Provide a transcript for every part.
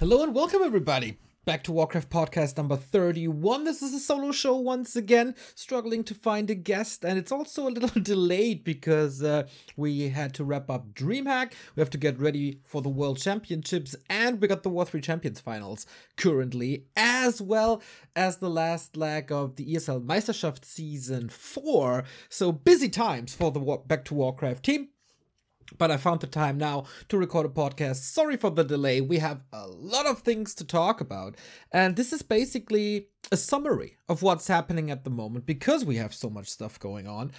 Hello and welcome, everybody. Back to Warcraft podcast number 31. This is a solo show once again, struggling to find a guest, and it's also a little delayed because uh, we had to wrap up DreamHack. We have to get ready for the World Championships, and we got the War 3 Champions finals currently, as well as the last leg of the ESL Meisterschaft season 4. So busy times for the War- Back to Warcraft team but I found the time now to record a podcast. Sorry for the delay. We have a lot of things to talk about. And this is basically a summary of what's happening at the moment because we have so much stuff going on.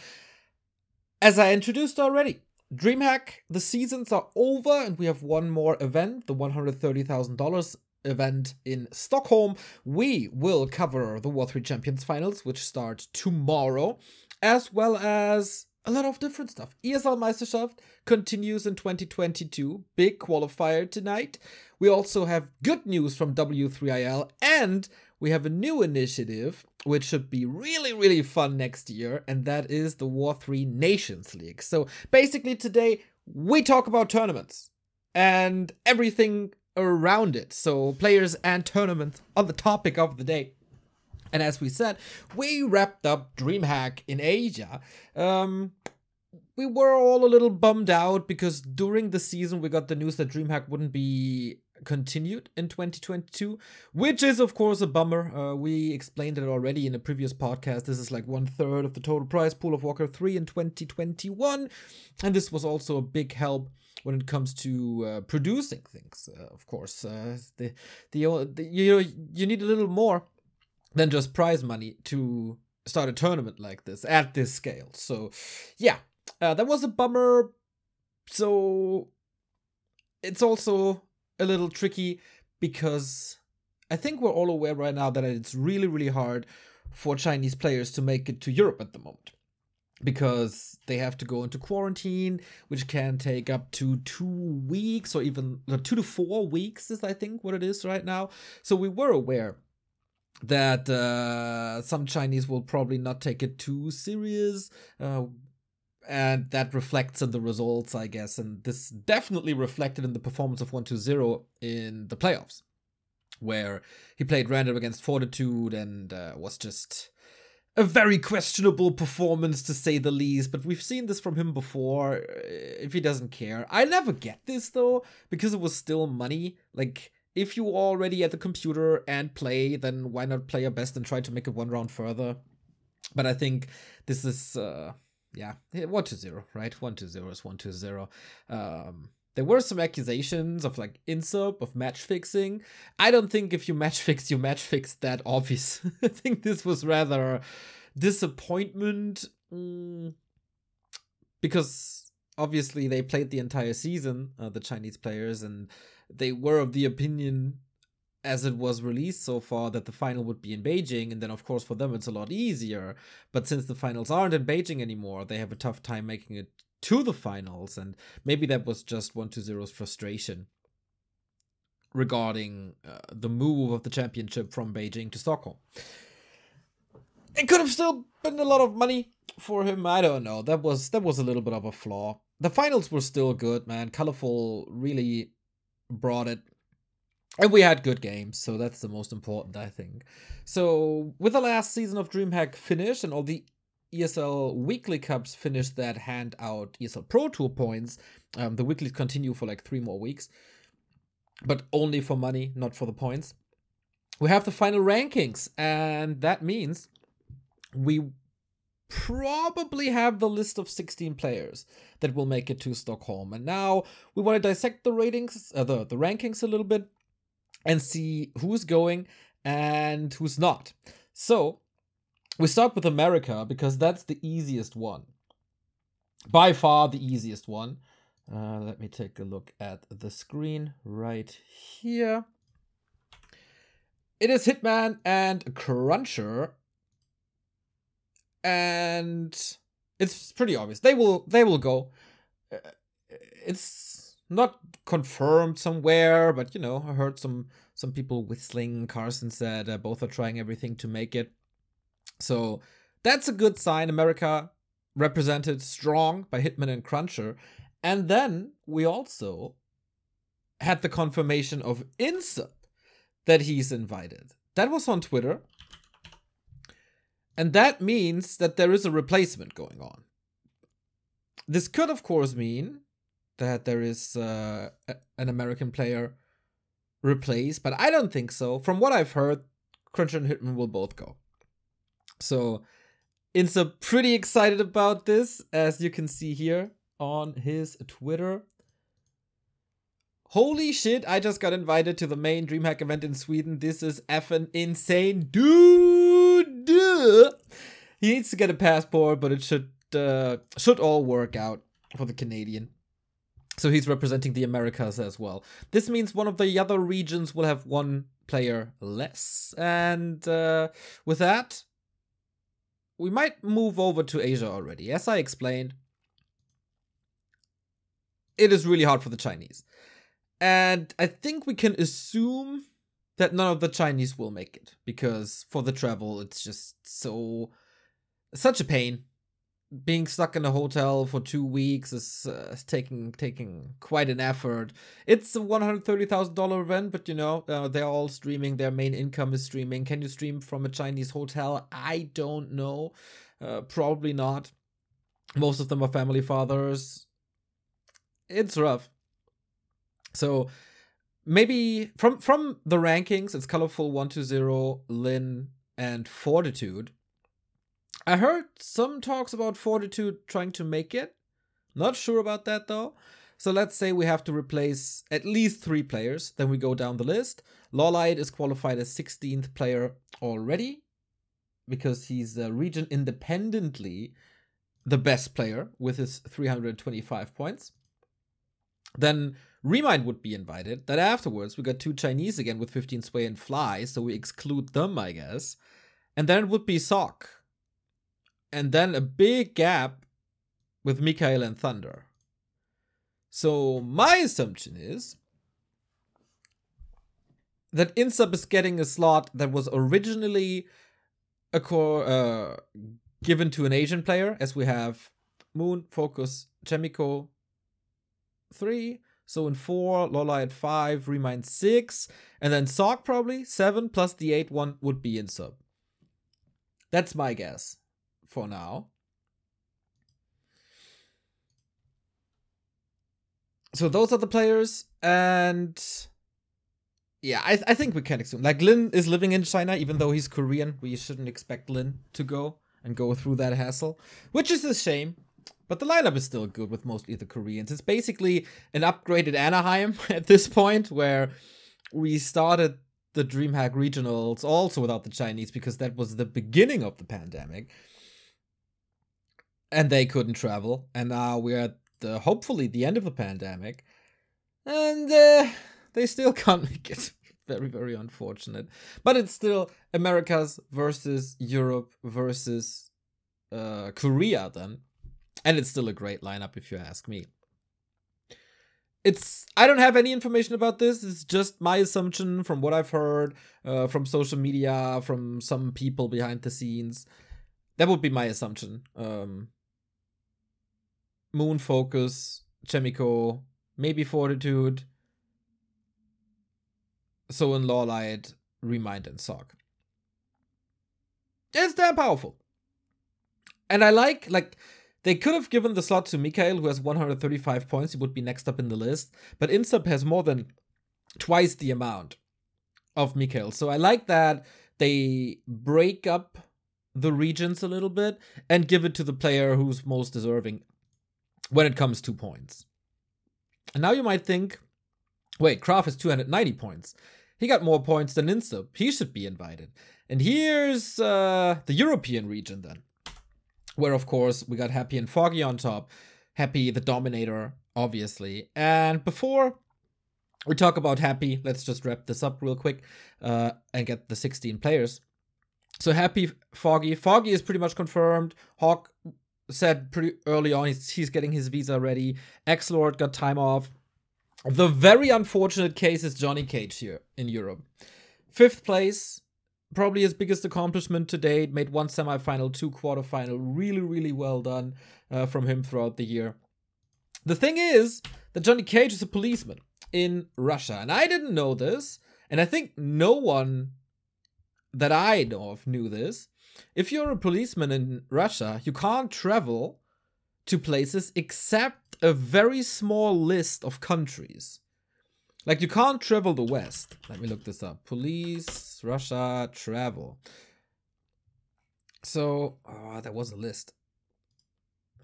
As I introduced already, DreamHack, the seasons are over and we have one more event, the $130,000 event in Stockholm. We will cover the War 3 Champions Finals, which start tomorrow, as well as a lot of different stuff. ESL Meisterschaft continues in 2022. Big qualifier tonight. We also have good news from W3IL and we have a new initiative which should be really really fun next year and that is the War 3 Nations League. So basically today we talk about tournaments and everything around it. So players and tournaments on the topic of the day. And as we said, we wrapped up DreamHack in Asia. Um, we were all a little bummed out because during the season we got the news that DreamHack wouldn't be continued in 2022, which is of course a bummer. Uh, we explained it already in a previous podcast. This is like one third of the total prize pool of Walker 3 in 2021, and this was also a big help when it comes to uh, producing things. Uh, of course, uh, the, the the you you need a little more than just prize money to start a tournament like this at this scale. So, yeah, uh, that was a bummer. So, it's also a little tricky because I think we're all aware right now that it's really, really hard for Chinese players to make it to Europe at the moment because they have to go into quarantine, which can take up to two weeks or even two to four weeks, is I think what it is right now. So, we were aware that uh, some Chinese will probably not take it too serious. Uh, and that reflects in the results, I guess. And this definitely reflected in the performance of 120 in the playoffs, where he played random against Fortitude and uh, was just a very questionable performance to say the least. But we've seen this from him before. Uh, if he doesn't care, I never get this though, because it was still money. Like, if you are already at the computer and play, then why not play your best and try to make it one round further? But I think this is, uh, yeah, one to zero, right? One to zero is one to zero. Um, there were some accusations of like insub of match fixing. I don't think if you match fix, you match fix that obvious. I think this was rather disappointment mm, because obviously they played the entire season, uh, the Chinese players, and they were of the opinion as it was released so far that the final would be in Beijing, and then of course for them it's a lot easier. But since the finals aren't in Beijing anymore, they have a tough time making it to the finals, and maybe that was just one to zero's frustration regarding uh, the move of the championship from Beijing to Stockholm. It could have still been a lot of money for him. I don't know. That was that was a little bit of a flaw. The finals were still good, man. Colorful really brought it. And we had good games, so that's the most important, I think. So, with the last season of DreamHack finished and all the ESL Weekly Cups finished that hand out ESL Pro Tour points, um, the weeklies continue for like three more weeks, but only for money, not for the points. We have the final rankings, and that means we probably have the list of 16 players that will make it to Stockholm. And now we want to dissect the ratings, uh, the, the rankings a little bit and see who's going and who's not. So we start with America because that's the easiest one. By far the easiest one. Uh, let me take a look at the screen right here. It is Hitman and Cruncher and it's pretty obvious. They will they will go. Uh, it's not confirmed somewhere but you know i heard some some people whistling. Carson said uh, both are trying everything to make it. So that's a good sign. America represented strong by hitman and cruncher. And then we also had the confirmation of Insub that he's invited. That was on Twitter. And that means that there is a replacement going on. This could, of course, mean that there is uh, an American player replaced, but I don't think so. From what I've heard, Cruncher and Hitman will both go. So, Insub pretty excited about this, as you can see here on his Twitter. Holy shit, I just got invited to the main DreamHack event in Sweden. This is effing insane, dude. He needs to get a passport, but it should uh, should all work out for the Canadian. So he's representing the Americas as well. This means one of the other regions will have one player less. And uh, with that, we might move over to Asia already. As I explained, it is really hard for the Chinese. And I think we can assume that none of the Chinese will make it because for the travel, it's just so such a pain. Being stuck in a hotel for two weeks is uh, taking taking quite an effort. It's a one hundred thirty thousand dollar event, but you know uh, they're all streaming. Their main income is streaming. Can you stream from a Chinese hotel? I don't know. Uh, probably not. Most of them are family fathers. It's rough. So maybe from from the rankings, it's colorful one to zero, Lyn, and Fortitude. I heard some talks about Fortitude trying to make it. Not sure about that though. So let's say we have to replace at least three players. Then we go down the list. Lawlight is qualified as 16th player already because he's uh, region independently the best player with his 325 points. Then Remind would be invited. Then afterwards, we got two Chinese again with 15 Sway and Fly, so we exclude them, I guess. And then it would be Sock. And then a big gap with Mikael and Thunder. So my assumption is that Insub is getting a slot that was originally uh, given to an Asian player, as we have Moon, Focus, Chaemiko, three, so in four, Lola at five, Remind six, and then Sock probably seven plus the eight one would be Insub. That's my guess for now. So those are the players, and yeah, I, I think we can assume. Like Lyn is living in China, even though he's Korean. We shouldn't expect Lyn to go and go through that hassle, which is a shame but the lineup is still good with mostly the Koreans. It's basically an upgraded Anaheim at this point, where we started the DreamHack regionals also without the Chinese because that was the beginning of the pandemic. And they couldn't travel. And now we're at the, hopefully the end of the pandemic. And uh, they still can't make it. very, very unfortunate. But it's still Americas versus Europe versus uh, Korea then. And it's still a great lineup if you ask me. It's I don't have any information about this. It's just my assumption from what I've heard uh, from social media, from some people behind the scenes. That would be my assumption. Um, Moon Focus, Chaemiko, maybe Fortitude. Soin Lawlight, Remind and Sock. It's damn powerful. And I like like they could have given the slot to Mikael, who has 135 points. He would be next up in the list. But Insub has more than twice the amount of Mikael. So I like that they break up the regions a little bit and give it to the player who's most deserving when it comes to points. And now you might think, wait, Kraft has 290 points. He got more points than Insub. He should be invited. And here's uh, the European region then where of course we got Happy and Foggy on top. Happy the Dominator, obviously. And before we talk about Happy, let's just wrap this up real quick uh, and get the 16 players. So Happy, Foggy. Foggy is pretty much confirmed. Hawk said pretty early on he's, he's getting his visa ready. X Lord got time off. The very unfortunate case is Johnny Cage here in Europe. Fifth place, probably his biggest accomplishment to date. Made one semifinal, two quarterfinal. Really, really well done uh, from him throughout the year. The thing is that Johnny Cage is a policeman. in Russia. And I didn't know this, and I think no one that I know of knew this. If you're a policeman in Russia, you can't travel to places except a very small list of countries. Like you can't travel the West. Let me look this up. Police, Russia, travel. So, oh, there was a list.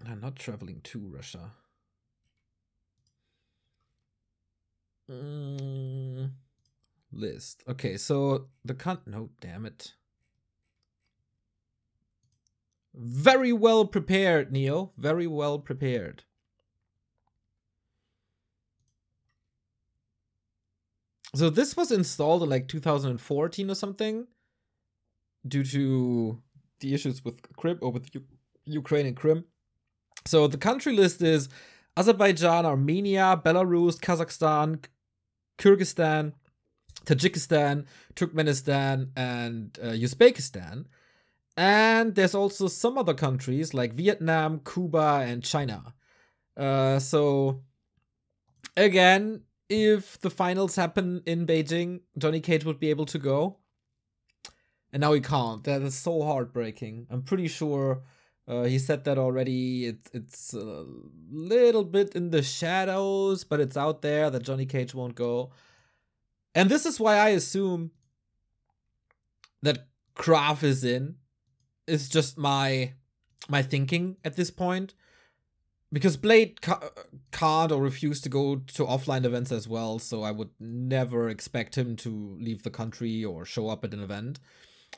I'm not traveling to Russia. Mm, list. Okay, so the con. No, damn it. Very well prepared, Neo. Very well prepared. So this was installed in like 2014 or something due to the issues with Crim or with U- Ukraine and Crim. So the country list is Azerbaijan, Armenia, Belarus, Kazakhstan, Kyrgyzstan, Tajikistan, Turkmenistan, and uh, Uzbekistan. And there's also some other countries like Vietnam, Cuba, and China. Uh, so, again, if the finals happen in Beijing, Johnny Cage would be able to go. And now he can't. That is so heartbreaking. I'm pretty sure uh, he said that already. It's it's a little bit in the shadows, but it's out there that Johnny Cage won't go. And this is why I assume that Krav is in. It's just my my thinking at this point. Because Blade ca- can't or refuse to go to offline events as well, so I would never expect him to leave the country or show up at an event.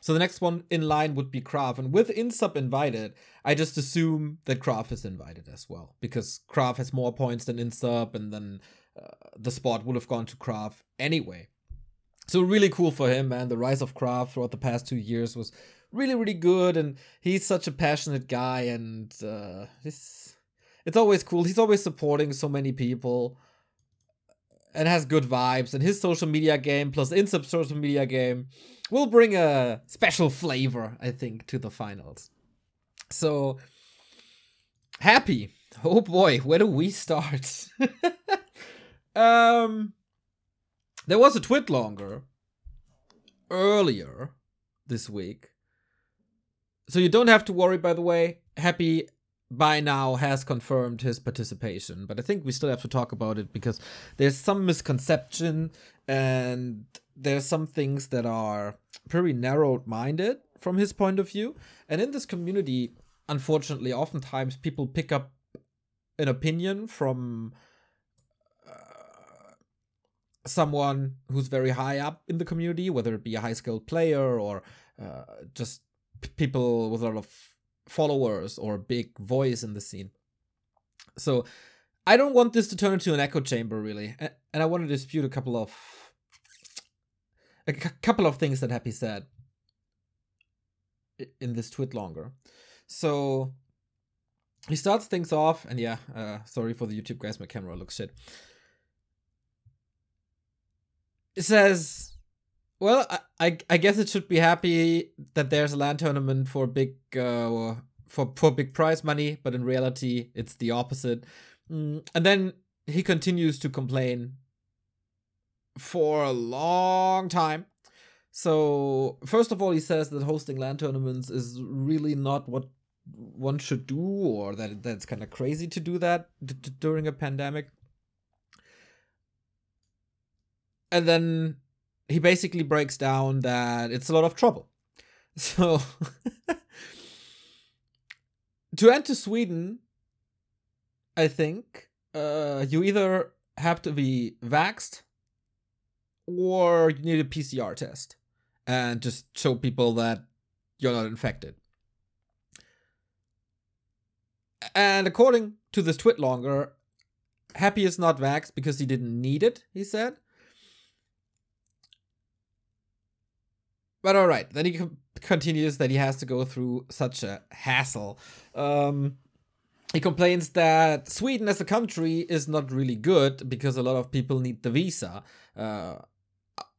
So the next one in line would be Krav. And with Insub invited, I just assume that Krav is invited as well. Because Krav has more points than Insub, and then uh, the spot would have gone to Krav anyway. So really cool for him, man. The rise of Krav throughout the past two years was really, really good. And he's such a passionate guy. And uh, it's always cool. He's always supporting so many people and has good vibes. And his social media game plus Insub social media game will bring a special flavor, I think, to the finals. So happy. Oh boy, where do we start? um there was a TwitLonger earlier this week. So you don't have to worry by the way. Happy by now has confirmed his participation, but I think we still have to talk about it because there's some misconception and there's some things that are pretty narrow minded from his point of view. And in this community, unfortunately, oftentimes people pick up an opinion from uh, someone who's very high up in the community, whether it be a high skilled player or uh, just people with a lot of followers or big voice in the scene. So I don't want this to turn into an echo chamber, really. And I want to dispute a couple of a c- couple of things that Happy said in this TwitLonger. So he starts things off, and yeah, uh, sorry for the YouTube guys, my camera looks shit. It says, "Well, I, I, I guess it should be happy that there's a land tournament for big uh, for for big prize money, but in reality, it's the opposite." Mm, and then he continues to complain for a long time. So, first of all, he says that hosting land tournaments is really not what one should do, or that that's kind of crazy to do that d- d- during a pandemic. And then he basically breaks down that it's a lot of trouble. So, to enter Sweden, I think uh, you either have to be vaxxed or you need a PCR test and just show people that you're not infected. And according to this TwitLonger, Happy is not vaxxed because he didn't need it, he said. But alright, then he continues that he has to go through such a hassle. Um, he complains that Sweden as a country is not really good because a lot of people need the visa. Uh,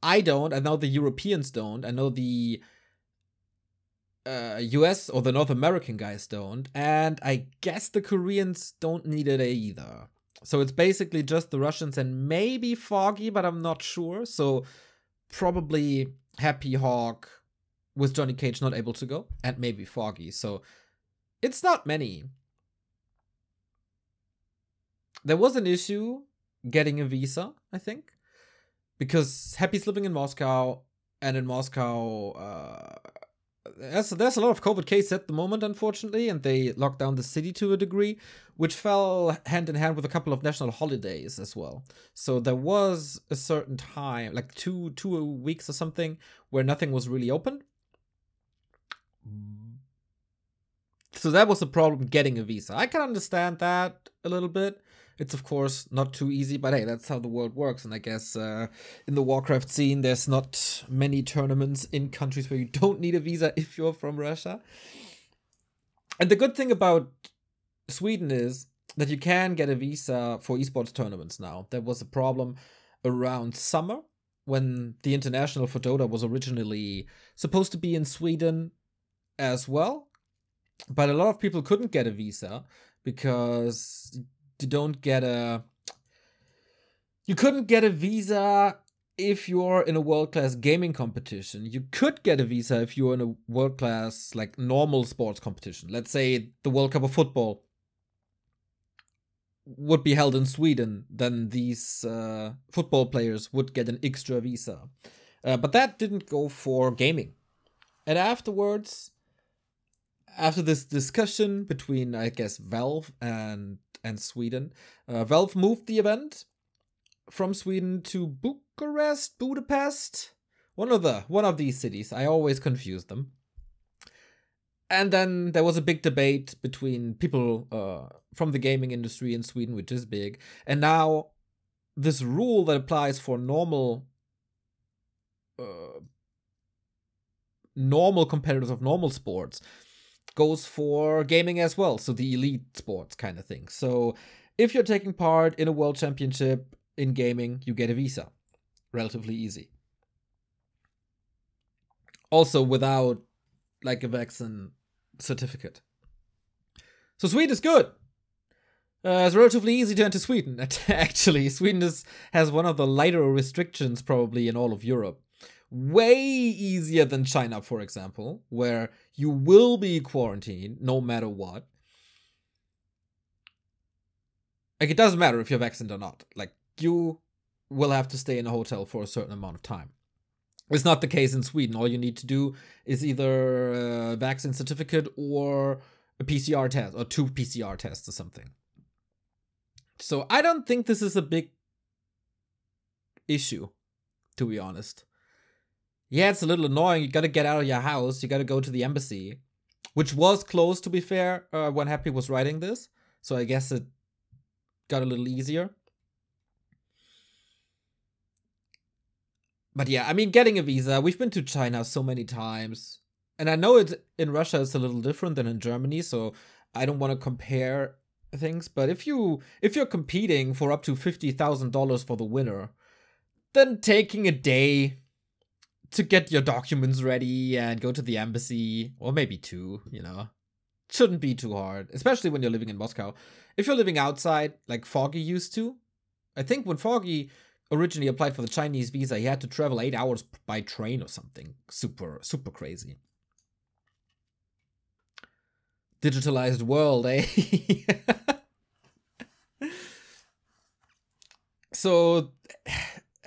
I don't. I know the Europeans don't. I know the uh, US or the North American guys don't. And I guess the Koreans don't need it either. So it's basically just the Russians and maybe Foggy, but I'm not sure. So probably Happy Hawk with Johnny Cage not able to go, and maybe Foggy. So it's not many. There was an issue getting a visa, I think, because Happy's living in Moscow, and in Moscow, uh, there's, there's a lot of COVID cases at the moment, unfortunately, and they locked down the city to a degree, which fell hand in hand with a couple of national holidays as well. So there was a certain time, like two two weeks or something, where nothing was really open. So that was the problem getting a visa. I can understand that a little bit. It's of course not too easy, but hey, that's how the world works. And I guess uh, in the Warcraft scene, there's not many tournaments in countries where you don't need a visa if you're from Russia. And the good thing about Sweden is that you can get a visa for esports tournaments now. There was a problem around summer when the international for Dota was originally supposed to be in Sweden as well. But a lot of people couldn't get a visa because don't get a you couldn't get a visa if you're in a world class gaming competition. You could get a visa if you're in a world class like normal sports competition. Let's say the World Cup of Football would be held in Sweden, then these uh, football players would get an extra visa. Uh, but that didn't go for gaming. And afterwards, after this discussion between, I guess, Valve and and Sweden. Uh, Valve moved the event from Sweden to Bucharest, Budapest, one of the one of these cities. I always confuse them. And then there was a big debate between people uh, from the gaming industry in Sweden, which is big, and now this rule that applies for normal uh, normal competitors of normal sports goes for gaming as well, so the elite sports kind of thing. So if you're taking part in a world championship in gaming, you get a visa. Relatively easy. Also without like a vaccine certificate. So Sweden is good. Uh, it's relatively easy to enter Sweden. Actually, Sweden is, has one of the lighter restrictions probably in all of Europe way easier than China, for example, where you will be quarantined no matter what. Like, it doesn't matter if you're vaccinated or not. Like, you will have to stay in a hotel for a certain amount of time. It's not the case in Sweden. All you need to do is either a vaccine certificate or a PCR test, or two PCR tests or something. So I don't think this is a big issue, to be honest yeah, it's a little annoying. You got to get out of your house. You got to go to the embassy, which was closed, to be fair, uh, when Happy was writing this. So I guess it got a little easier. But yeah, I mean, getting a visa. We've been to China so many times, and I know it in Russia is a little different than in Germany. So I don't want to compare things. But if you if you're competing for up to fifty thousand dollars for the winner, then taking a day to get your documents ready and go to the embassy, or maybe two, you know. Shouldn't be too hard, especially when you're living in Moscow. If you're living outside, like Foggy used to, I think when Foggy originally applied for the Chinese visa, he had to travel eight hours by train or something. Super, super crazy. Digitalized world, eh? so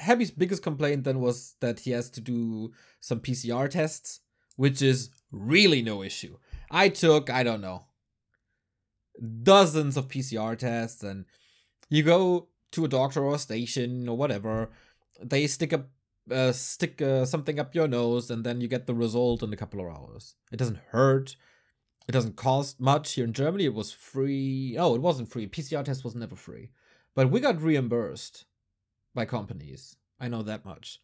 Happy's biggest complaint then was that he has to do some PCR tests, which is really no issue. I took, I don't know, dozens of PCR tests, and you go to a doctor or a station or whatever, they stick up uh, stick uh, something up your nose, and then you get the result in a couple of hours. It doesn't hurt. It doesn't cost much. Here in Germany, it was free. Oh, it wasn't free. PCR test was never free, but we got reimbursed by companies. I know that much.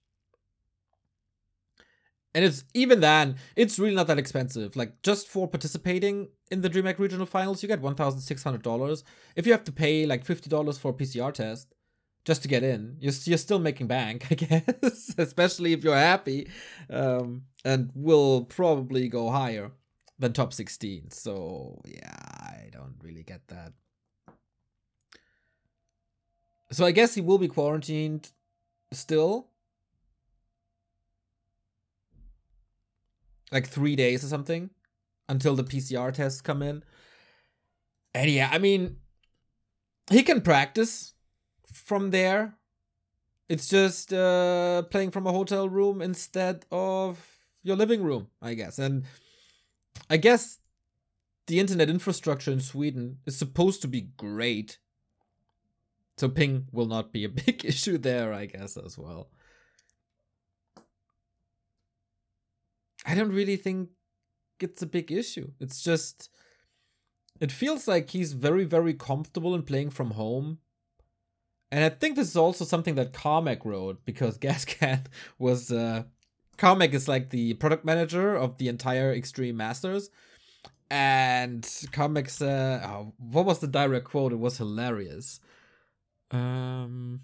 And it's even then, it's really not that expensive. Like just for participating in the DreamHack regional finals, you get one thousand six hundred dollars. If you have to pay like fifty dollars for a PCR test just to get in, you're you're still making bank, I guess. Especially if you're happy, um, and will probably go higher than top sixteen. So yeah, I don't really get that. So I guess he will be quarantined still. Like three days or something until the PCR tests come in. And yeah, I mean, he can practice from there. It's just uh, playing from a hotel room instead of your living room, I guess. And I guess the internet infrastructure in Sweden is supposed to be great. So ping will not be a big issue there, I guess, as well. I don't really think it's a big issue. It's just it feels like he's very, very comfortable in playing from home. And I think this is also something that Carmack wrote because Gascat was uh Carmack is like the product manager of the entire Extreme Masters. And Carmack said, oh, what was the direct quote? It was hilarious. Um,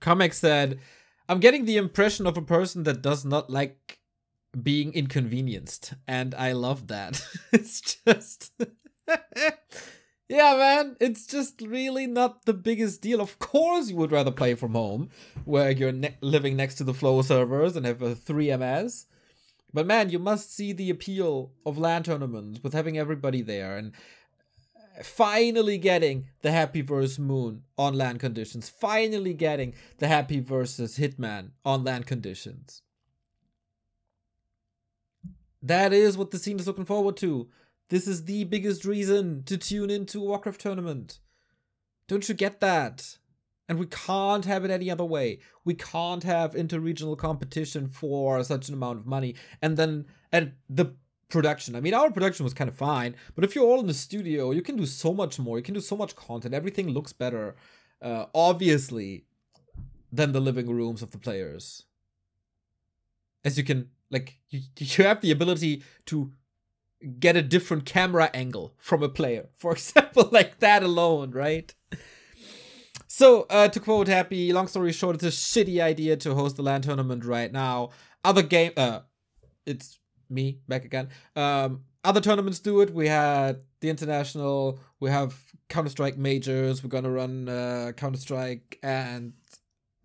Carmack said, I'm getting the impression of a person that does not like being inconvenienced. And I love that. it's just. yeah, man, it's just really not the biggest deal. Of course, you would rather play from home, where you're ne- living next to the flow servers and have a 3MS. But man, you must see the appeal of LAN tournaments with having everybody there and finally getting the Happy versus Moon on LAN conditions. Finally getting the Happy versus Hitman on LAN conditions. That is what the scene is looking forward to. This is the biggest reason to tune into a Warcraft tournament. Don't you get that? And we can't have it any other way. We can't have interregional competition for such an amount of money. And then and the production. I mean, our production was kind of fine, but if you're all in the studio, you can do so much more. You can do so much content. Everything looks better, uh, obviously, than the living rooms of the players. As you can, like, you, you have the ability to get a different camera angle from a player, for example, like that alone, right? So, uh, to quote Happy, long story short, it's a shitty idea to host the LAN tournament right now. Other game, uh, it's me back again. Um, other tournaments do it. We had the international. We have Counter Strike majors. We're gonna run uh, Counter Strike and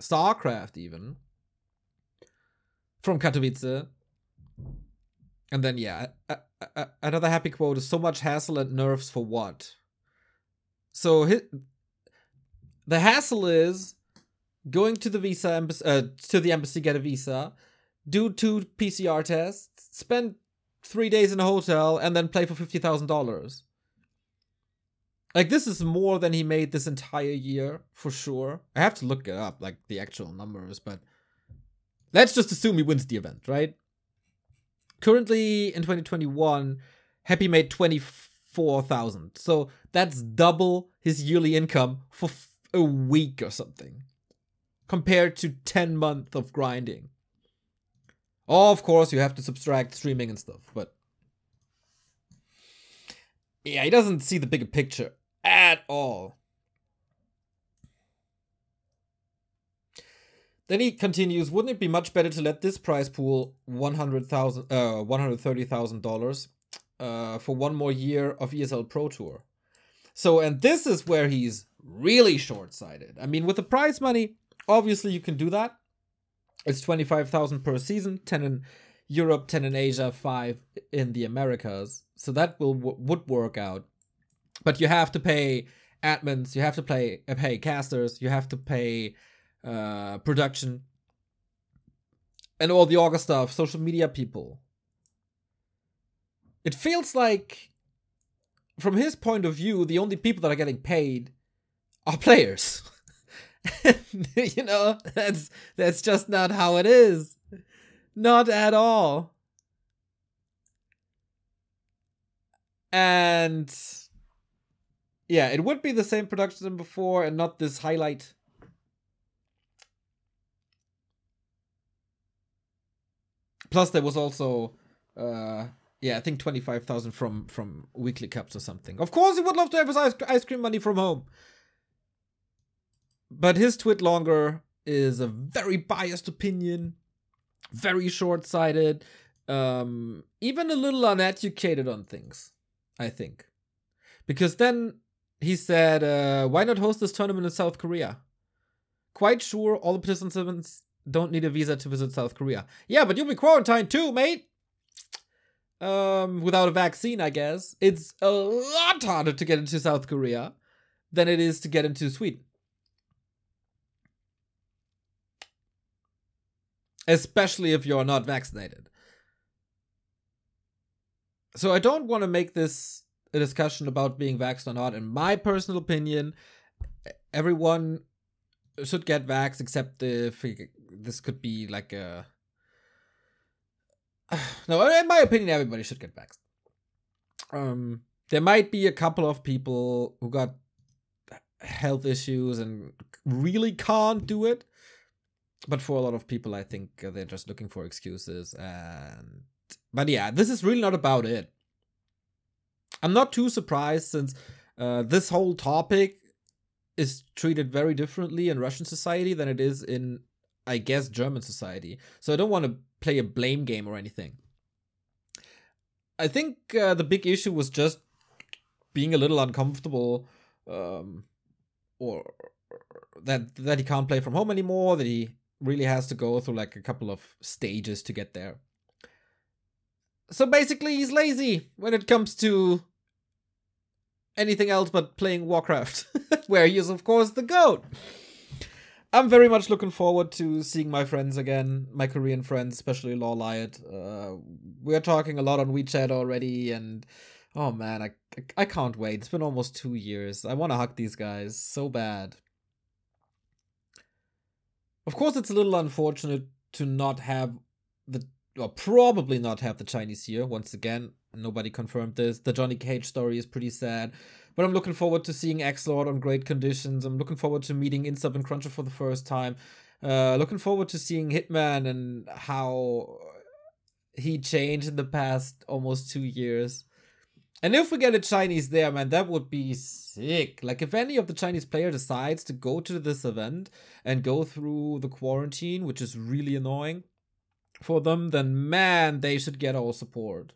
StarCraft even from Katowice. And then yeah, a, a, a, another happy quote is so much hassle and nerves for what? So hit, the hassle is going to the visa embassy, uh, to the embassy, get a visa, do two PCR tests, spend three days in a hotel, and then play for fifty thousand dollars. Like this is more than he made this entire year for sure. I have to look it up, like the actual numbers, but let's just assume he wins the event, right? Currently in 2021, Happy made 24,000. So that's double his yearly income for a week or something compared to 10 months of grinding. Oh, of course, you have to subtract streaming and stuff, but yeah, he doesn't see the bigger picture at all. Then he continues, wouldn't it be much better to let this prize pool 100,000 uh $130,000 uh for one more year of ESL Pro Tour? So and this is where he's really short-sighted. I mean, with the prize money, obviously you can do that. It's 25,000 per season, 10 in Europe, 10 in Asia, 5 in the Americas. So that will would work out. But you have to pay admins, you have to pay uh, pay casters, you have to pay uh, production, and all the August stuff, social media people. It feels like, from his point of view, the only people that are getting paid are players. you know, that's that's just not how it is. Not at all. And yeah, it would be the same production than before and not this highlight. Plus there was also uh yeah, I think 25,000 from from weekly cups or something. Of course he would love to have his ice, ice cream money from home. But his TwitLonger is a very biased opinion, very short sighted, um, even a little uneducated on things, I think. Because then he said, uh, why not host this tournament in South Korea? Quite sure all the participants don't need a visa to visit South Korea. Yeah, but you'll be quarantined too, mate. Um, without a vaccine, I guess. It's a lot harder to get into South Korea than it is to get into Sweden. Especially if you're not vaccinated. So I don't want to make this a discussion about being vaxxed or not. In my personal opinion, everyone should get vaxxed except if this could be like a no in my opinion everybody should get vaxxed um there might be a couple of people who got health issues and really can't do it but for a lot of people i think they're just looking for excuses and but yeah this is really not about it i'm not too surprised since uh, this whole topic is treated very differently in Russian society than it is in, I guess, German society. So I don't want to play a blame game or anything. I think uh, the big issue was just being a little uncomfortable, um, or that that he can't play from home anymore. That he really has to go through like a couple of stages to get there. So basically, he's lazy when it comes to anything else but playing Warcraft, where he is, of course, the GOAT. I'm very much looking forward to seeing my friends again, my Korean friends, especially Lawliet. Uh, we're talking a lot on WeChat already, and oh man, I, I can't wait. It's been almost two years. I want to hug these guys so bad. Of course, it's a little unfortunate to not have the, or probably not have the Chinese here once again. Nobody confirmed this. The Johnny Cage story is pretty sad. But I'm looking forward to seeing X-Lord on great conditions. I'm looking forward to meeting Insub and Cruncher for the first time. Uh, looking forward to seeing Hitman and how he changed in the past almost two years. And if we get a Chinese there, man, that would be sick. Like, if any of the Chinese player decides to go to this event and go through the quarantine, which is really annoying for them, then man, they should get our support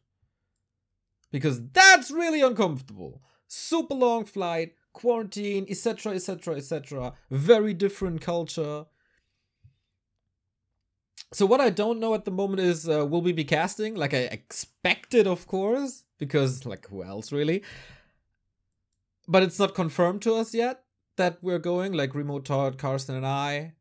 because that's really uncomfortable. Super long flight, quarantine, etc., etc., etc. Very different culture. So what I don't know at the moment is uh, will we be casting? Like I expected, of course, because like who else really? But it's not confirmed to us yet that we're going. Like Remote Todd, Carson, and I.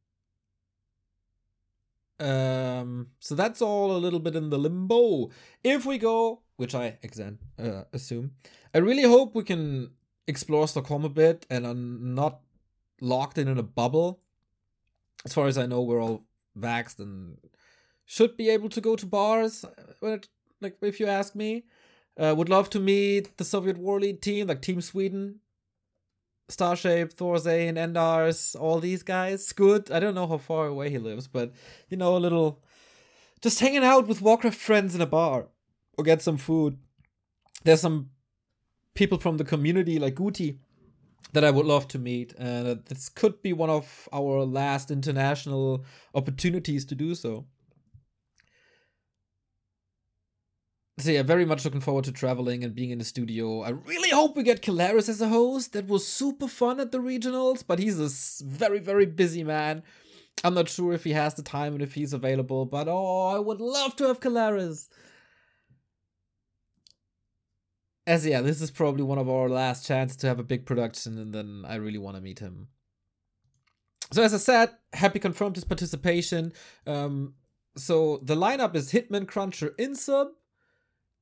Um, so that's all a little bit in the limbo. If we go, which I again uh, assume. I really hope we can explore Stockholm a bit and are not locked in in a bubble. As far as I know, we're all vaxxed and should be able to go to bars. When it, like, if you ask me, uh, would love to meet the Soviet War League team, like Team Sweden, Starshape, Thorzain, Endars, all these guys. Good. I don't know how far away he lives, but you know, a little just hanging out with Warcraft friends in a bar or get some food. There's some people from the community like Guti that I would love to meet, and this could be one of our last international opportunities to do so. So yeah, very much looking forward to traveling and being in the studio. I really hope we get Kalaris as a host. That was super fun at the regionals, but he's a very very busy man. I'm not sure if he has the time and if he's available, but oh, I would love to have Kalaris as yeah, this is probably one of our last chances to have a big production, and then I really want to meet him. So as I said, happy confirmed his participation. Um, so the lineup is Hitman Cruncher Insub,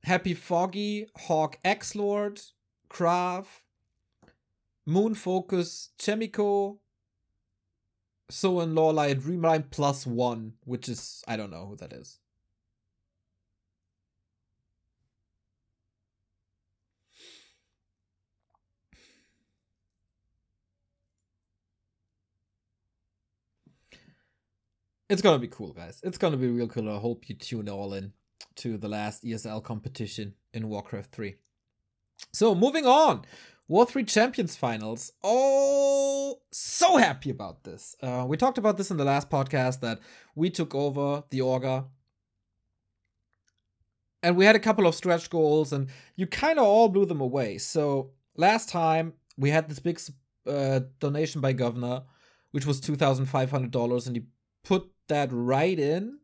Happy Foggy, Hawk X Lord, Krav, Moon Focus, Chaemiko, So and Lawlight Dreamline plus one, which is I don't know who that is. it's gonna be cool, guys. It's gonna be real cool. I hope you tune all in to the last ESL competition in Warcraft 3. So moving on, War 3 Champions Finals. Oh, so happy about this. Uh, we talked about this in the last podcast that we took over the Orga. And we had a couple of stretch goals, and you kind of all blew them away. So last time we had this big uh, donation by governor, which was two thousand five hundred dollars, and he put that right in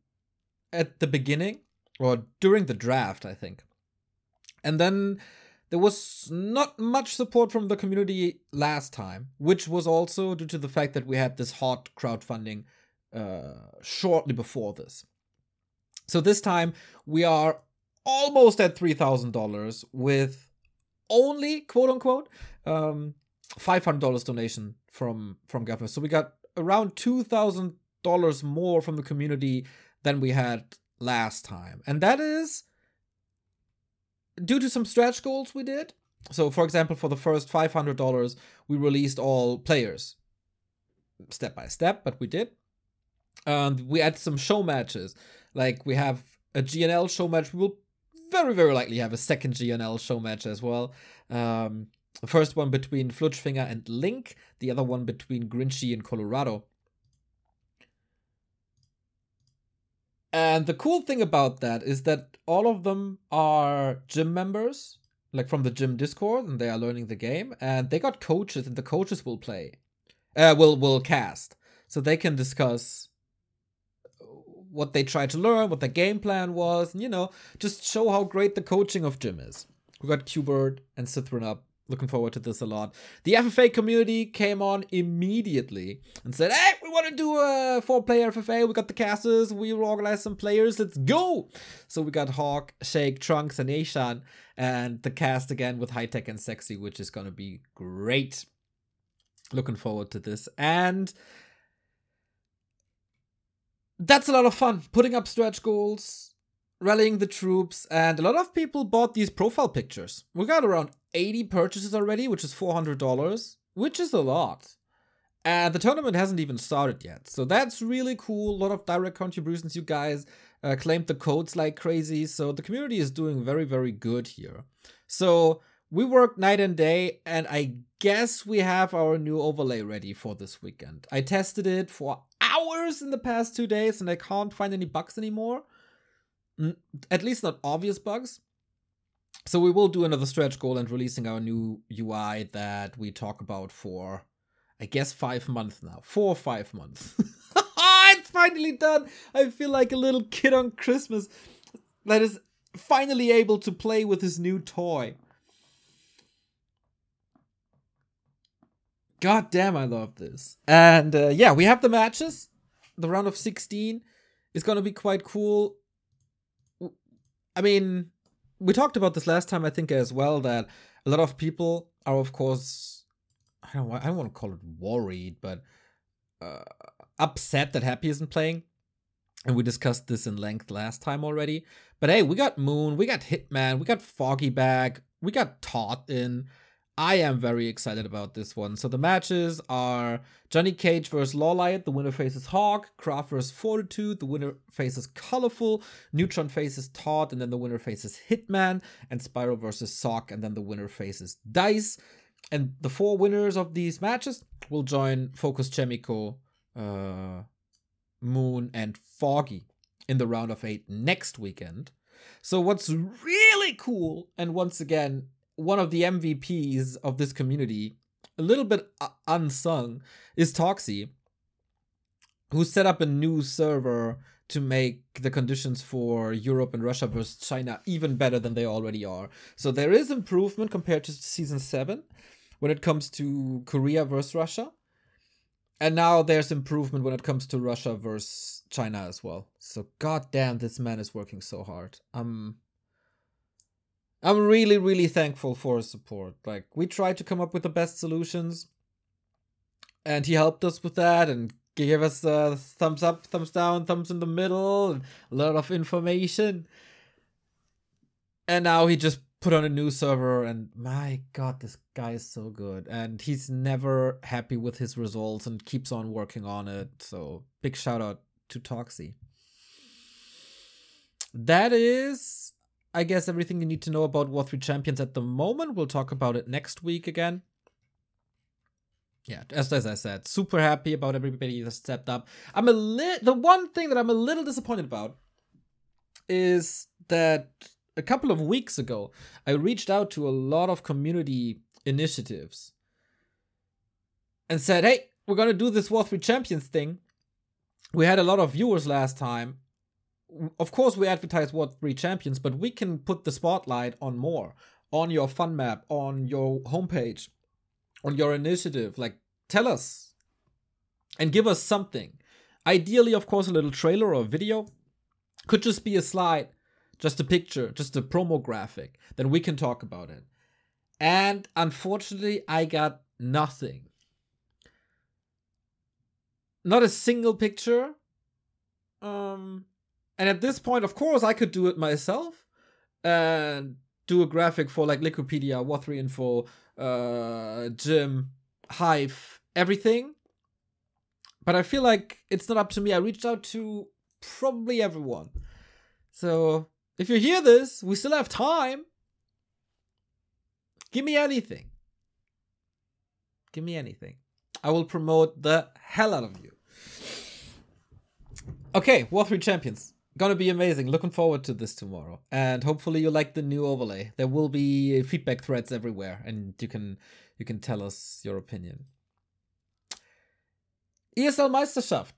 at the beginning or during the draft, I think. And then there was not much support from the community last time, which was also due to the fact that we had this hot crowdfunding uh, shortly before this. So this time we are almost at $3,000 with only quote unquote um, $500 donation from from government. So we got around $2,000 more from the community than we had last time. And that is due to some stretch goals we did. So for example, for the first $500, we released all players step by step, but we did. And we had some show matches. Like we have a GNL show match. We will very, very likely have a second GNL show match as well. Um, the first one between Flutschfinger and Link, the other one between Grinchy and Colorado. And the cool thing about that is that all of them are gym members, like from the gym Discord, and they are learning the game. And they got coaches, and the coaches will play, uh, will will cast, so they can discuss what they tried to learn, what the game plan was, and you know, just show how great the coaching of gym is. We got Qbert and Cithrin up looking forward to this a lot. The FFA community came on immediately and said, "Hey, we want to do a four-player FFA. We got the casters. We will organize some players. Let's go!" So we got Hawk, Shake, Trunks, and Ashan, and the cast again with High Tech and Sexy, which is gonna be great. Looking forward to this and. That's a lot of fun. Putting up stretch goals, rallying the troops, and a lot of people bought these profile pictures. We got around 80 purchases already, which is $400, which is a lot. And the tournament hasn't even started yet. So that's really cool. A lot of direct contributions. You guys uh, claimed the codes like crazy. So the community is doing very, very good here. So we work night and day, and I guess we have our new overlay ready for this weekend. I tested it for hours in the past two days, and I can't find any bugs anymore. At least not obvious bugs. So we will do another stretch goal and releasing our new UI that we talk about for, I guess, five months now. Four or five months. it's finally done. I feel like a little kid on Christmas that is finally able to play with his new toy. God damn, I love this. And uh, yeah, we have the matches. The round of 16 is going to be quite cool. I mean, we talked about this last time, I think, as well, that a lot of people are, of course, I don't, I don't want to call it worried, but uh, upset that Happy isn't playing. And we discussed this in length last time already. But hey, we got Moon, we got Hitman, we got Foggy back, we got Todd in. I am very excited about this one. So the matches are Johnny Cage versus Lawliet, the winner faces Hawk, Craft versus Fortitude, the winner faces Colorful, Neutron faces Todd, and then the winner faces Hitman, and Spiral versus Sock, and then the winner faces Dice. And the four winners of these matches will join Focus Chaemiko, uh, Moon, and Foggy in the round of eight next weekend. So what's really cool, and once again, one of the MVPs of this community, a little bit unsung, is Toxie, who set up a new server to make the conditions for Europe and Russia versus China even better than they already are. So there is improvement compared to season 7 when it comes to Korea versus Russia. And now there's improvement when it comes to Russia versus China as well. So goddamn, this man is working so hard. Um I'm really, really thankful for his support. Like, we tried to come up with the best solutions, and he helped us with that and gave us a thumbs up, thumbs down, thumbs in the middle, and a lot of information. And now he just put on a new server, and my god, this guy is so good. And he's never happy with his results and keeps on working on it. So, big shout out to Toxie. That is I guess everything you need to know about War 3 Champions at the moment. We'll talk about it next week again. Yeah, as, as I said, super happy about everybody that stepped up. I'm a little. The one thing that I'm a little disappointed about is that a couple of weeks ago, I reached out to a lot of community initiatives and said, hey, we're going to do this War 3 Champions thing. We had a lot of viewers last time. Of course, we advertise War 3 Champions, but we can put the spotlight on more on your fun map, on your homepage, on your initiative. Like, tell us and give us something. Ideally, of course, a little trailer or video. Could just be a slide, just a picture, just a promo graphic. Then we can talk about it. And unfortunately, I got nothing. Not a single picture. Um, and at this point, of course, I could do it myself and do a graphic for like Liquipedia, War3 Info, uh, Gym, Hive, everything. But I feel like it's not up to me. I reached out to probably everyone. So if you hear this, we still have time. Give me anything. Give me anything. I will promote the hell out of you. Okay, War 3 Champions. Gonna be amazing. Looking forward to this tomorrow. And hopefully you like the new overlay. There will be feedback threads everywhere and you can you can tell us your opinion. ESL Meisterschaft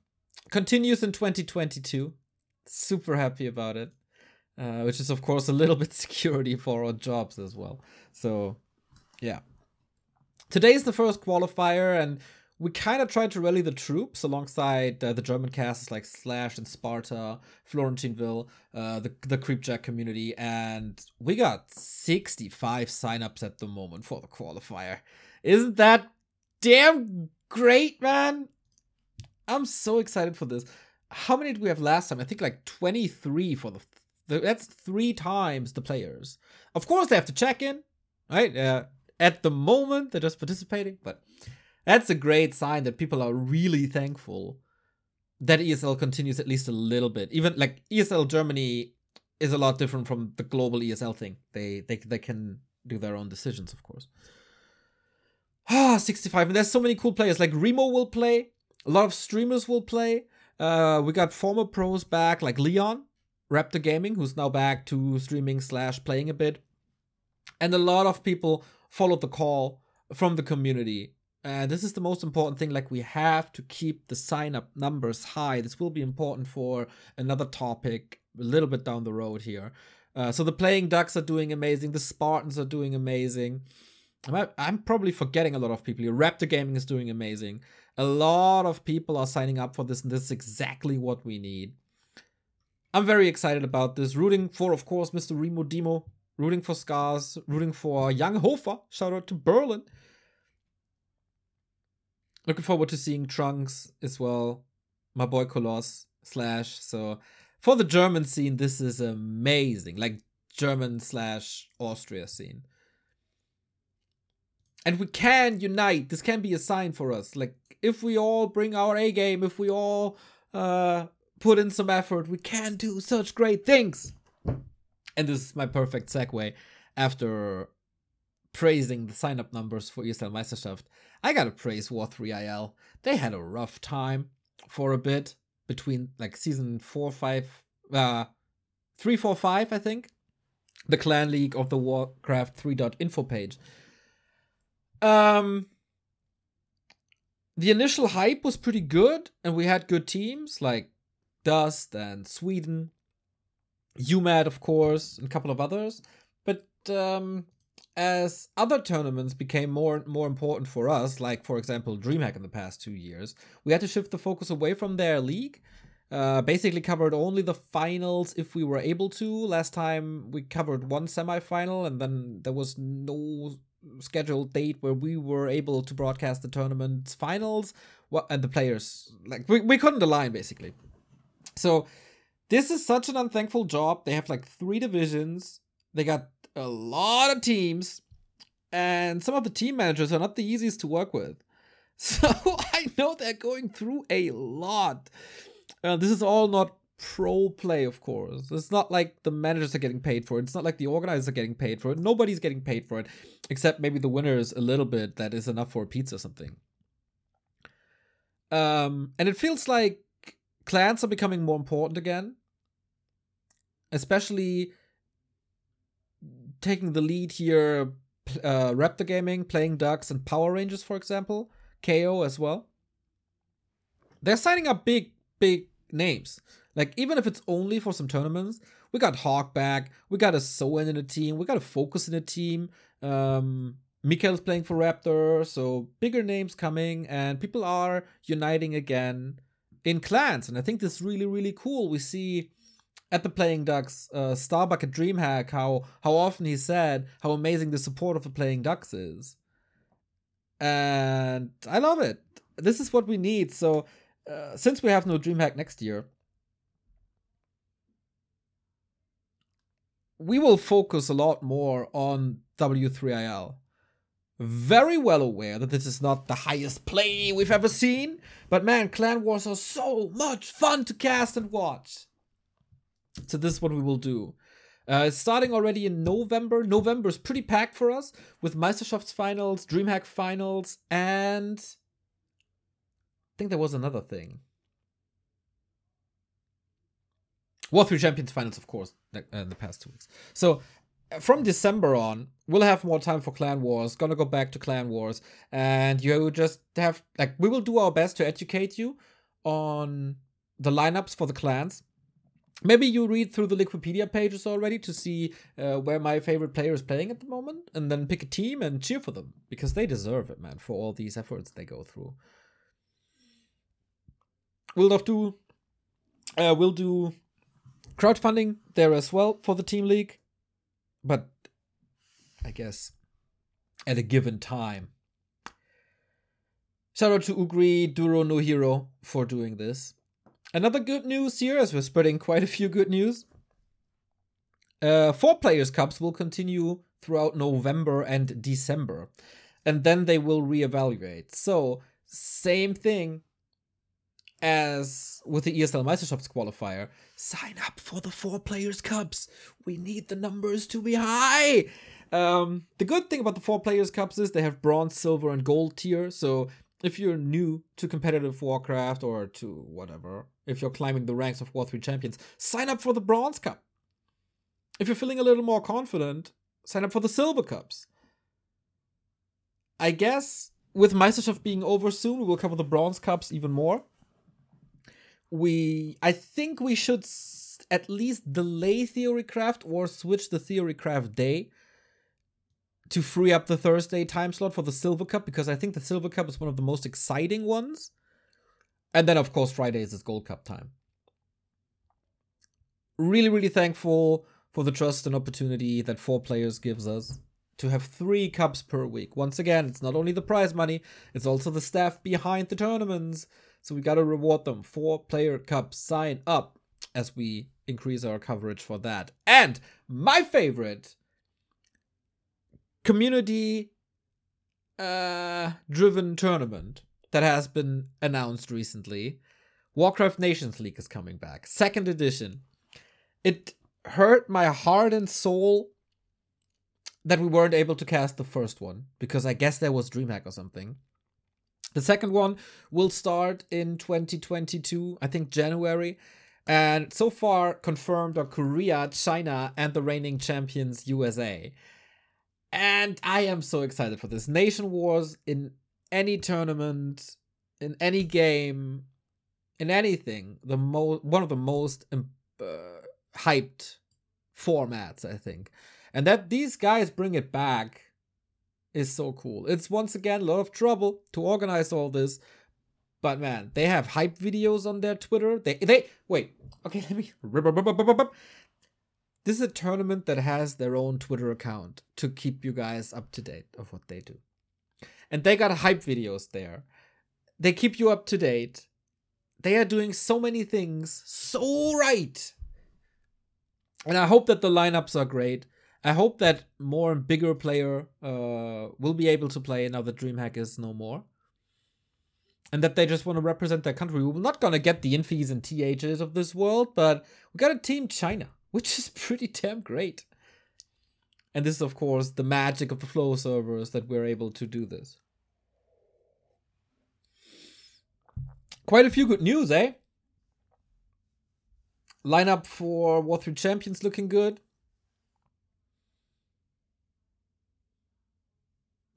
continues in 2022. Super happy about it. Uh, which is of course a little bit security for our jobs as well. So, yeah. Today is the first qualifier, and we kind of tried to rally the troops alongside uh, the German casts like Slash and Sparta, Florentineville, uh, the the Creepjack community, and we got 65 signups at the moment for the qualifier. Isn't that damn great, man? I'm so excited for this. How many did we have last time? I think like 23 for the. That's three times the players. Of course, they have to check in, right? Uh, at the moment, they're just participating, but that's a great sign that people are really thankful that ESL continues at least a little bit. Even like ESL Germany is a lot different from the global ESL thing. They they they can do their own decisions, of course. Ah, 65. And there's so many cool players. Like Remo will play. A lot of streamers will play. Uh, we got former pros back, like Leon, Raptor Gaming, who's now back to streaming slash playing a bit. And a lot of people followed the call from the community. And this is the most important thing. Like, we have to keep the sign up numbers high. This will be important for another topic a little bit down the road here. Uh, so, the playing ducks are doing amazing. The Spartans are doing amazing. I'm probably forgetting a lot of people here. Raptor Gaming is doing amazing. A lot of people are signing up for this, and this is exactly what we need. I'm very excited about this. Rooting for, of course, Mr. Remo Demo. Rooting for Scars. Rooting for Young Hofer. Shout out to Berlin. Looking forward to seeing Trunks as well. My boy Coloss slash. So for the German scene, this is amazing. Like German slash Austria scene and we can unite this can be a sign for us like if we all bring our a game if we all uh put in some effort we can do such great things and this is my perfect segue after praising the sign up numbers for ESL Meisterschaft. I gotta praise War 3 IL they had a rough time for a bit between like season 4 5 uh 3 4 5 I think. The clan league of the Warcraft 3.info page. Um, the initial hype was pretty good, and we had good teams like Dust and Sweden, UMAD, of course, and a couple of others. But um, as other tournaments became more and more important for us, like for example DreamHack in the past two years, we had to shift the focus away from their league. Uh, basically covered only the finals if we were able to. Last time we covered one semifinal, and then there was no scheduled date where we were able to broadcast the tournament finals well, and the players like we, we couldn't align basically so this is such an unthankful job they have like three divisions they got a lot of teams and some of the team managers are not the easiest to work with so i know they're going through a lot uh, this is all not pro play, of course. It's not like the managers are getting paid for it. It's not like the organizers are getting paid for it. Nobody's getting paid for it, except maybe the winners a little bit. That is enough for a pizza or something. Um, and it feels like clans are becoming more important again, especially taking the lead here, uh, Raptor Gaming playing Ducks and Power Rangers, for example, KO as well. They're signing up big, big names. Like even if it's only for some tournaments, we got Hawk back, we got a Soin in the team, we got a Focus in the team. Um, Mikael's playing for Raptor, so bigger names coming, and people are uniting again in clans, and I think this is really, really cool. We see at the Playing Ducks uh, Starbuck at DreamHack how how often he said how amazing the support of the Playing Ducks is, and I love it. This is what we need. So uh, since we have no DreamHack next year, we will focus a lot more on W3IL. Very well aware that this is not the highest play we've ever seen, but man, Clan Wars are so much fun to cast and watch. So this is what we will do. Uh, starting already in November. November is pretty packed for us with Meisterschafts finals, DreamHack finals, and I think there was another thing. War 3 Champions finals, of course, uh, in the past two weeks. So uh, from December on, we'll have more time for Clan Wars. Gonna go back to Clan Wars, and you just have like we will do our best to educate you on the lineups for the clans maybe you read through the Liquipedia pages already to see uh, where my favorite player is playing at the moment, and then pick a team and cheer for them because they deserve it, man, for all these efforts they go through. We'll have to, uh, we'll do crowdfunding there as well for the team league, but I guess at a given time. Shout out to Ugri Duro No Hero for doing this. Another good news here, as we're spreading quite a few good news. Uh, four players cups will continue throughout November and December, and then they will reevaluate. So same thing as with the ESL Meisterschafts qualifier. Sign up for the four players cups. We need the numbers to be high. Um, the good thing about the four players cups is they have bronze, silver, and gold tier. So if you're new to competitive Warcraft or to whatever, if you're climbing the ranks of War 3 champions, sign up for the Bronze Cup. If you're feeling a little more confident, sign up for the Silver Cups. I guess with Meisterschaft being over soon, we will cover the Bronze Cups even more. We, I think we should s- at least delay Theorycraft or switch the Theorycraft day to free up the Thursday time slot for the Silver Cup because I think the Silver Cup is one of the most exciting ones. And then, of course, Friday is Gold Cup time. Really, really thankful for the trust and opportunity that four players gives us to have three cups per week. Once again, it's not only the prize money, it's also the staff behind the tournaments. So we got to reward them. Four player cups, sign up as we increase our coverage for that. And my favorite community uh, driven tournament that has been announced recently. Warcraft Nations League is coming back, second edition. It hurt my heart and soul that we weren't able to cast the first one because I guess there was DreamHack or something. The second one will start in 2022, I think January. And so far confirmed are Korea, China, and the reigning champions USA. And I am so excited for this. Nation Wars in any tournament, in any game, in anything, the mo- one of the most uh, hyped formats, I think. And that these guys bring it back is so cool. It's once again a lot of trouble to organize all this, but man, they have hype videos on their Twitter. They they wait. Okay, let me this is a tournament that has their own Twitter account to keep you guys up to date of what they do. And they got hype videos there. They keep you up to date. They are doing so many things so right. And I hope that the lineups are great. I hope that more and bigger player uh, will be able to play now that DreamHack is no more. And that they just want to represent their country. We're not going to get the Infis and THs of this world, but we got a team China which is pretty damn great. And this is, of course, the magic of the Flo servers that we're able to do this. Quite a few good news, eh? Lineup for War 3 Champions looking good.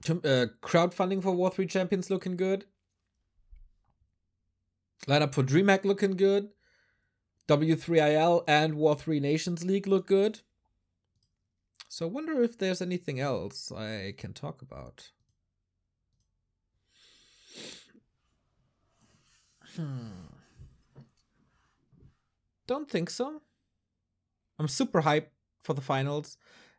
Uh, crowdfunding for War 3 Champions looking good. Lineup for DreamHack looking good. W3IL and War 3 Nations League look good. So I wonder if there's anything else I can talk about. Hmm. Don't think so. I'm super hyped for the finals,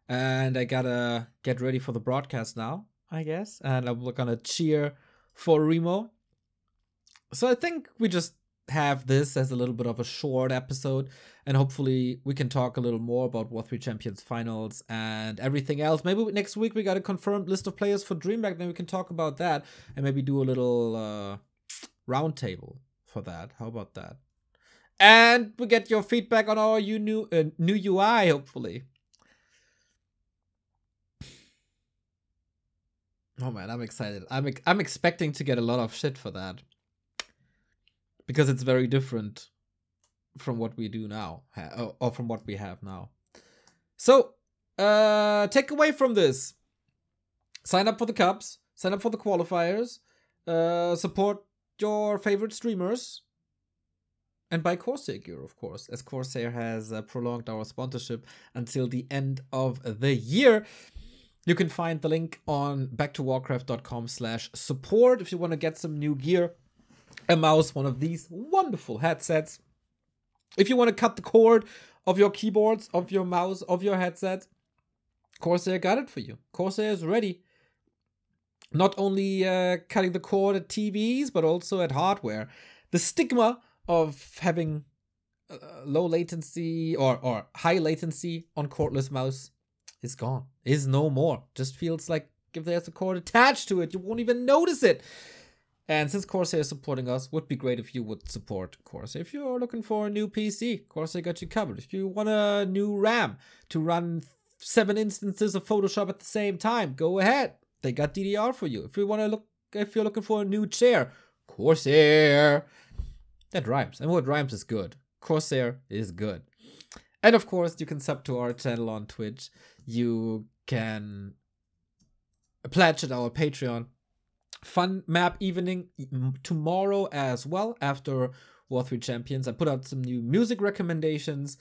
and I gotta get ready for the broadcast now, I guess. And I'm gonna cheer for Remo. So I think we just have this as a little bit of a short episode, and hopefully we can talk a little more about War 3 Champions finals and everything else. Maybe next week we got a confirmed list of players for DreamHack, then we can talk about that and maybe do a little uh, roundtable for that. How about that? And we get your feedback on our new uh, new UI, hopefully. Oh man, I'm excited. I'm I'm expecting to get a lot of shit for that because it's very different from what we do now or from what we have now. So, uh take away from this. Sign up for the cups, sign up for the qualifiers, uh support your favorite streamers and buy Corsair gear, of course, as Corsair has uh, prolonged our sponsorship until the end of the year. You can find the link on back2warcraft.com slash support if you want to get some new gear a mouse, one of these wonderful headsets. If you want to cut the cord of your keyboards, of your mouse, of your headset, Corsair got it for you. Corsair is ready. Not only uh, cutting the cord at TVs, but also at hardware. The stigma of having uh, low latency or, or high latency on cordless mouse is gone, is no more. Just feels like if there's a cord attached to it, you won't even notice it. And since Corsair is supporting us, would be great if you would support Corsair. If you're looking for a new PC, Corsair got you covered. If you want a new RAM to run seven instances of Photoshop at the same time, go ahead. They got DDR for you. If you want to look, if you're looking for a new chair, Corsair. That rhymes, and what rhymes is good. Corsair is good. And of course, you can sub to our channel on Twitch. You can pledge at our Patreon fun map evening tomorrow as well after War 3 Champions. I put out some new music recommendations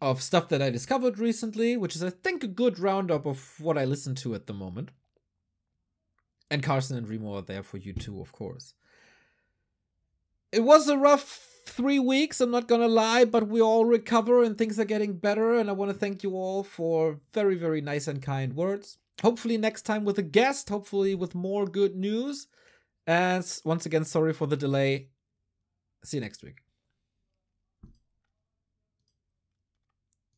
of stuff that I discovered recently, which is, I think, a good roundup of what I listen to at the moment. And Carson and Remo are there for you too, of course. It was a rough three weeks, I'm not gonna lie, but we all recover and things are getting better. And I want to thank you all for very, very nice and kind words hopefully next time with a guest, hopefully with more good news. And once again, sorry for the delay. See you next week.